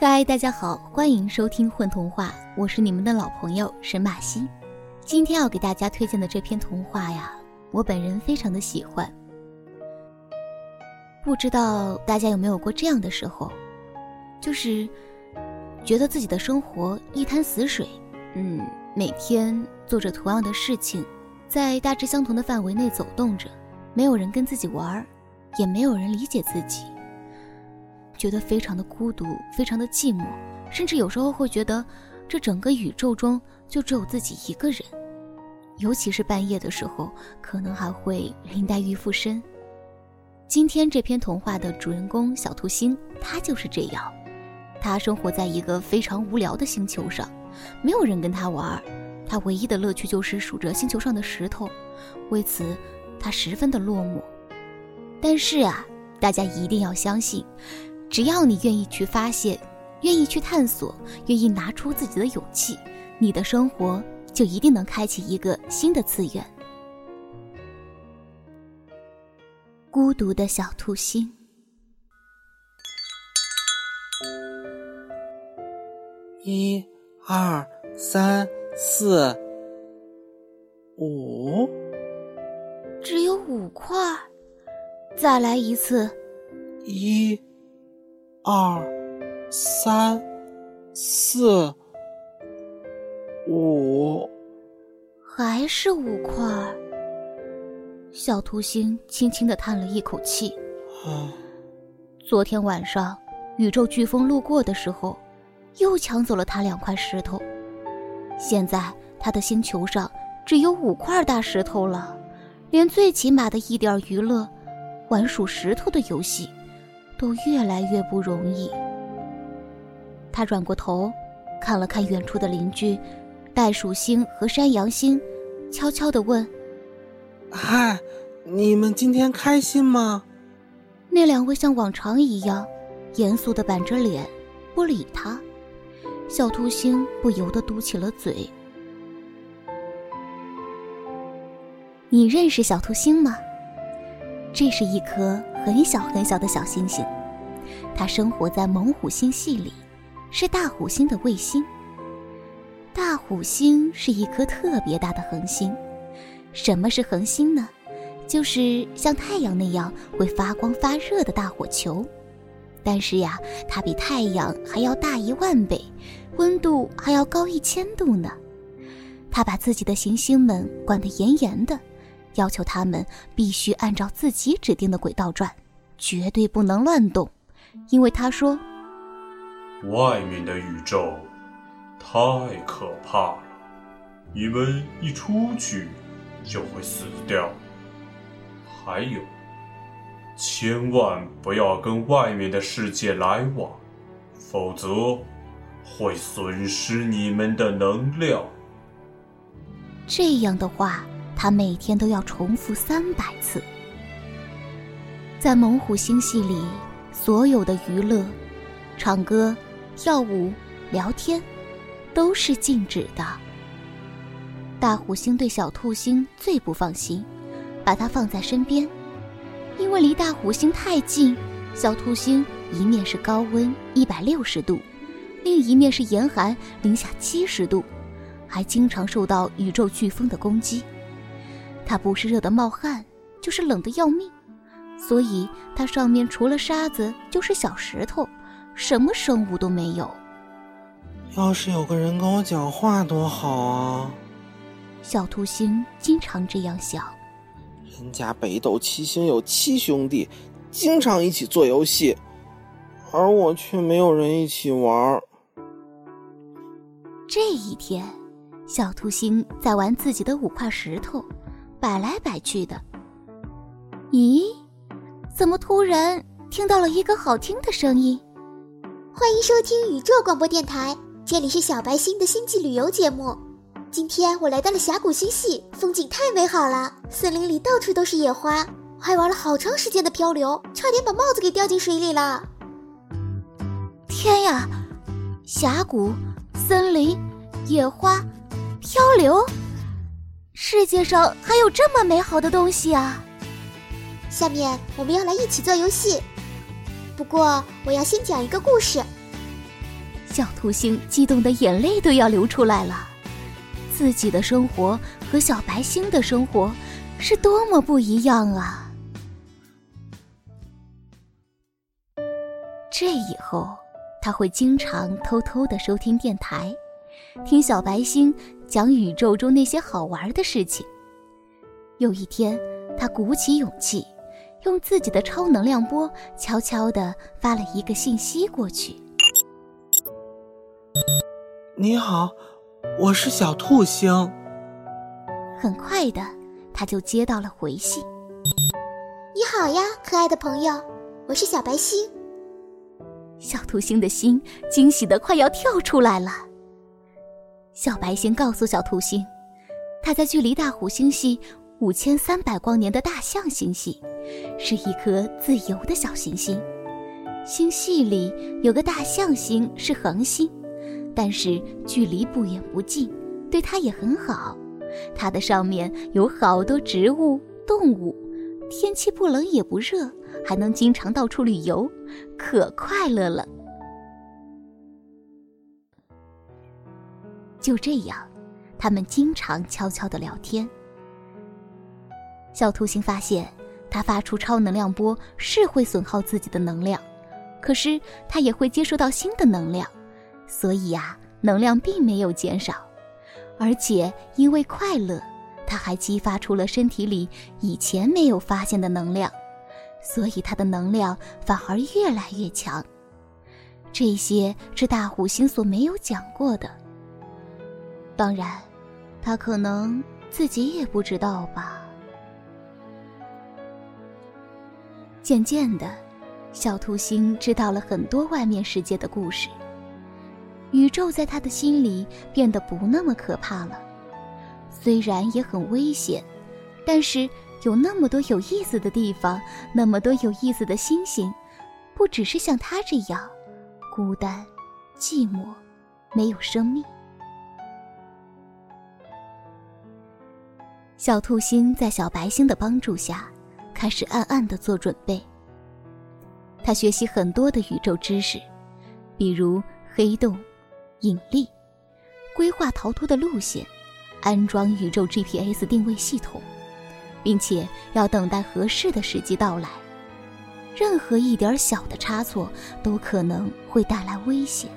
嗨，大家好，欢迎收听《混童话》，我是你们的老朋友沈马西。今天要给大家推荐的这篇童话呀，我本人非常的喜欢。不知道大家有没有过这样的时候，就是觉得自己的生活一滩死水，嗯，每天做着同样的事情，在大致相同的范围内走动着，没有人跟自己玩，也没有人理解自己。觉得非常的孤独，非常的寂寞，甚至有时候会觉得，这整个宇宙中就只有自己一个人。尤其是半夜的时候，可能还会林黛玉附身。今天这篇童话的主人公小兔星，他就是这样。他生活在一个非常无聊的星球上，没有人跟他玩，他唯一的乐趣就是数着星球上的石头，为此他十分的落寞。但是啊，大家一定要相信。只要你愿意去发现，愿意去探索，愿意拿出自己的勇气，你的生活就一定能开启一个新的次元。孤独的小兔星，一、二、三、四、五，只有五块，再来一次，一。二、三、四、五，还是五块。小兔星轻轻的叹了一口气。昨天晚上，宇宙飓风路过的时候，又抢走了他两块石头。现在他的星球上只有五块大石头了，连最起码的一点娱乐，玩数石头的游戏。都越来越不容易。他转过头，看了看远处的邻居，袋鼠星和山羊星，悄悄地问：“嗨，你们今天开心吗？”那两位像往常一样，严肃地板着脸，不理他。小兔星不由得嘟起了嘴：“你认识小兔星吗？”这是一颗很小很小的小星星，它生活在猛虎星系里，是大虎星的卫星。大虎星是一颗特别大的恒星。什么是恒星呢？就是像太阳那样会发光发热的大火球。但是呀，它比太阳还要大一万倍，温度还要高一千度呢。它把自己的行星们管得严严的。要求他们必须按照自己指定的轨道转，绝对不能乱动，因为他说：“外面的宇宙太可怕了，你们一出去就会死掉。还有，千万不要跟外面的世界来往，否则会损失你们的能量。”这样的话。他每天都要重复三百次。在猛虎星系里，所有的娱乐、唱歌、跳舞、聊天，都是禁止的。大虎星对小兔星最不放心，把它放在身边，因为离大虎星太近，小兔星一面是高温一百六十度，另一面是严寒零下七十度，还经常受到宇宙飓风的攻击。它不是热得冒汗，就是冷得要命，所以它上面除了沙子就是小石头，什么生物都没有。要是有个人跟我讲话多好啊！小兔星经常这样想。人家北斗七星有七兄弟，经常一起做游戏，而我却没有人一起玩。这一天，小兔星在玩自己的五块石头。摆来摆去的，咦？怎么突然听到了一个好听的声音？欢迎收听宇宙广播电台，这里是小白星的星际旅游节目。今天我来到了峡谷星系，风景太美好了，森林里到处都是野花，我还玩了好长时间的漂流，差点把帽子给掉进水里了。天呀！峡谷、森林、野花、漂流。世界上还有这么美好的东西啊！下面我们要来一起做游戏，不过我要先讲一个故事。小兔星激动的眼泪都要流出来了。自己的生活和小白星的生活是多么不一样啊！这以后，他会经常偷偷的收听电台，听小白星讲宇宙中那些好玩的事情。有一天，他鼓起勇气，用自己的超能量波悄悄地发了一个信息过去。你好，我是小兔星。很快的，他就接到了回信。你好呀，可爱的朋友，我是小白星。小兔星的心惊喜的快要跳出来了。小白星告诉小兔星，它在距离大虎星系五千三百光年的大象星系，是一颗自由的小行星。星系里有个大象星是恒星。但是距离不远不近，对它也很好。它的上面有好多植物、动物，天气不冷也不热，还能经常到处旅游，可快乐了。就这样，他们经常悄悄的聊天。小兔星发现，它发出超能量波是会损耗自己的能量，可是它也会接收到新的能量。所以呀，能量并没有减少，而且因为快乐，他还激发出了身体里以前没有发现的能量，所以他的能量反而越来越强。这些是大虎星所没有讲过的。当然，他可能自己也不知道吧。渐渐的，小兔星知道了很多外面世界的故事。宇宙在他的心里变得不那么可怕了，虽然也很危险，但是有那么多有意思的地方，那么多有意思的星星，不只是像他这样孤单、寂寞、没有生命。小兔星在小白星的帮助下，开始暗暗的做准备。他学习很多的宇宙知识，比如黑洞。引力，规划逃脱的路线，安装宇宙 GPS 定位系统，并且要等待合适的时机到来。任何一点小的差错都可能会带来危险。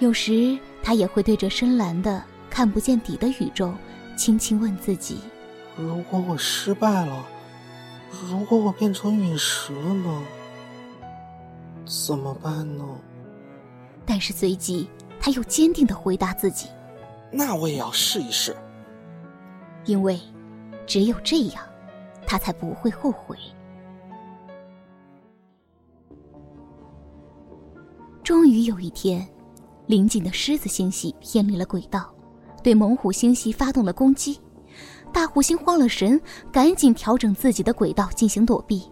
有时他也会对着深蓝的看不见底的宇宙，轻轻问自己：如果我失败了，如果我变成陨石了呢？怎么办呢？但是随即，他又坚定的回答自己：“那我也要试一试，因为只有这样，他才不会后悔。”终于有一天，邻近的狮子星系偏离了轨道，对猛虎星系发动了攻击。大虎星慌了神，赶紧调整自己的轨道进行躲避。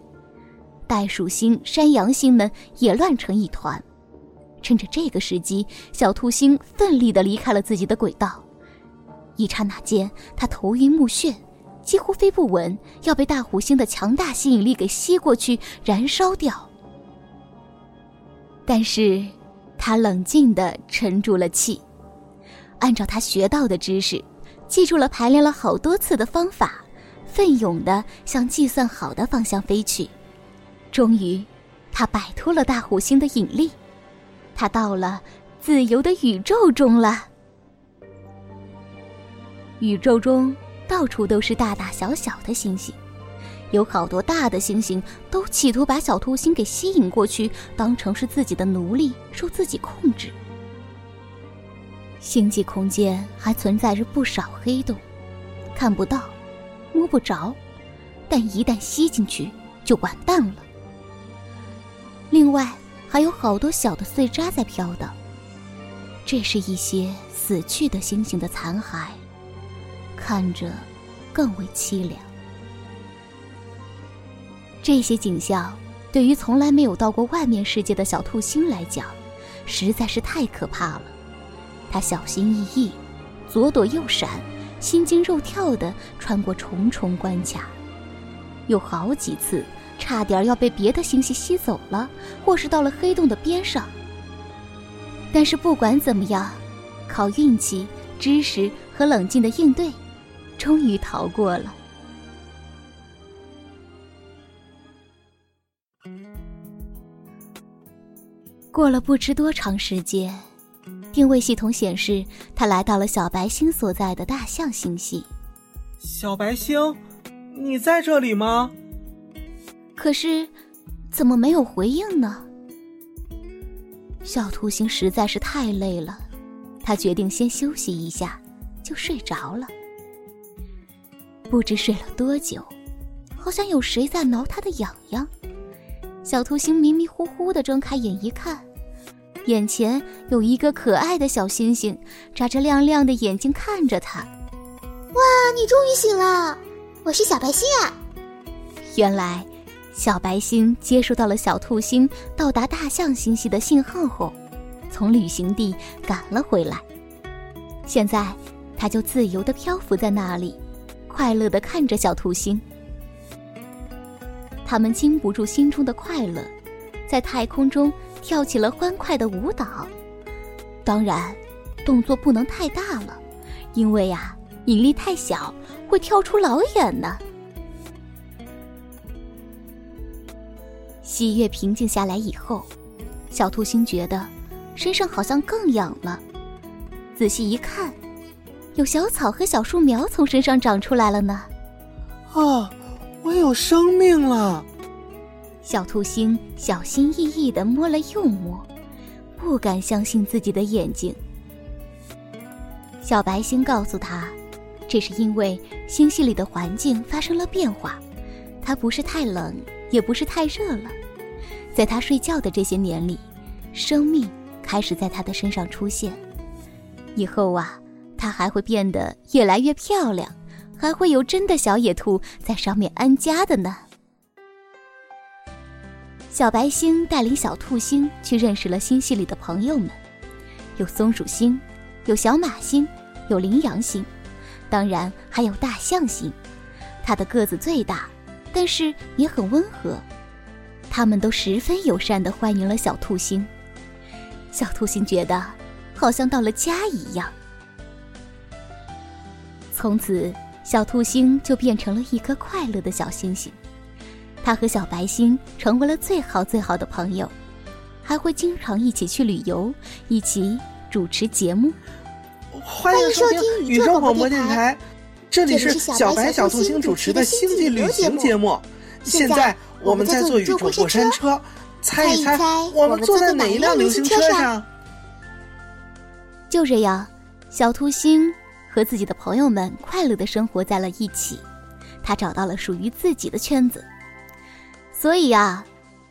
袋鼠星、山羊星们也乱成一团。趁着这个时机，小兔星奋力地离开了自己的轨道。一刹那间，他头晕目眩，几乎飞不稳，要被大虎星的强大吸引力给吸过去，燃烧掉。但是，他冷静地沉住了气，按照他学到的知识，记住了排练了好多次的方法，奋勇地向计算好的方向飞去。终于，他摆脱了大虎星的引力。他到了自由的宇宙中了。宇宙中到处都是大大小小的星星，有好多大的星星都企图把小兔星给吸引过去，当成是自己的奴隶，受自己控制。星际空间还存在着不少黑洞，看不到，摸不着，但一旦吸进去就完蛋了。另外。还有好多小的碎渣在飘荡，这是一些死去的星星的残骸，看着更为凄凉。这些景象对于从来没有到过外面世界的小兔星来讲，实在是太可怕了。他小心翼翼，左躲右闪，心惊肉跳地穿过重重关卡，有好几次。差点要被别的星系吸走了，或是到了黑洞的边上，但是不管怎么样，靠运气、知识和冷静的应对，终于逃过了。过了不知多长时间，定位系统显示他来到了小白星所在的大象星系。小白星，你在这里吗？可是，怎么没有回应呢？小兔星实在是太累了，他决定先休息一下，就睡着了。不知睡了多久，好像有谁在挠他的痒痒。小兔星迷迷糊糊的睁开眼一看，眼前有一个可爱的小星星，眨着亮亮的眼睛看着他。哇，你终于醒了！我是小白星啊。原来，小白星接收到了小兔星到达大象星系的信号后，从旅行地赶了回来。现在，它就自由的漂浮在那里，快乐的看着小兔星。他们禁不住心中的快乐，在太空中跳起了欢快的舞蹈。当然，动作不能太大了，因为呀，引力太小会跳出老远呢。喜悦平静下来以后，小兔星觉得身上好像更痒了。仔细一看，有小草和小树苗从身上长出来了呢。啊！我有生命了！小兔星小心翼翼的摸了又摸，不敢相信自己的眼睛。小白星告诉他，这是因为星系里的环境发生了变化，它不是太冷，也不是太热了。在他睡觉的这些年里，生命开始在他的身上出现。以后啊，他还会变得越来越漂亮。还会有真的小野兔在上面安家的呢。小白星带领小兔星去认识了星系里的朋友们，有松鼠星，有小马星，有羚羊星，当然还有大象星。它的个子最大，但是也很温和。他们都十分友善地欢迎了小兔星。小兔星觉得好像到了家一样。从此。小兔星就变成了一颗快乐的小星星，它和小白星成为了最好最好的朋友，还会经常一起去旅游，一起主持节目。欢迎收听宇宙广播电台，这里是小白小兔星主持的星际旅行节目。现在我们在坐宇宙过山车，猜一猜我们坐在哪一辆流星车上？就这样，小兔星。和自己的朋友们快乐的生活在了一起，他找到了属于自己的圈子。所以呀，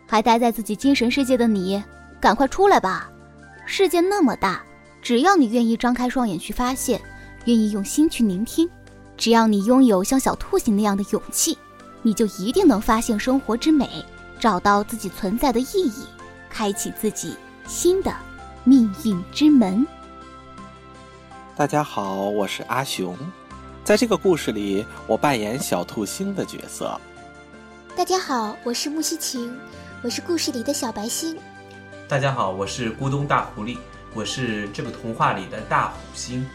还待在自己精神世界的你，赶快出来吧！世界那么大，只要你愿意张开双眼去发现，愿意用心去聆听，只要你拥有像小兔星那样的勇气，你就一定能发现生活之美，找到自己存在的意义，开启自己新的命运之门。大家好，我是阿雄，在这个故事里，我扮演小兔星的角色。大家好，我是木西晴，我是故事里的小白星。大家好，我是咕咚大狐狸，我是这个童话里的大虎星。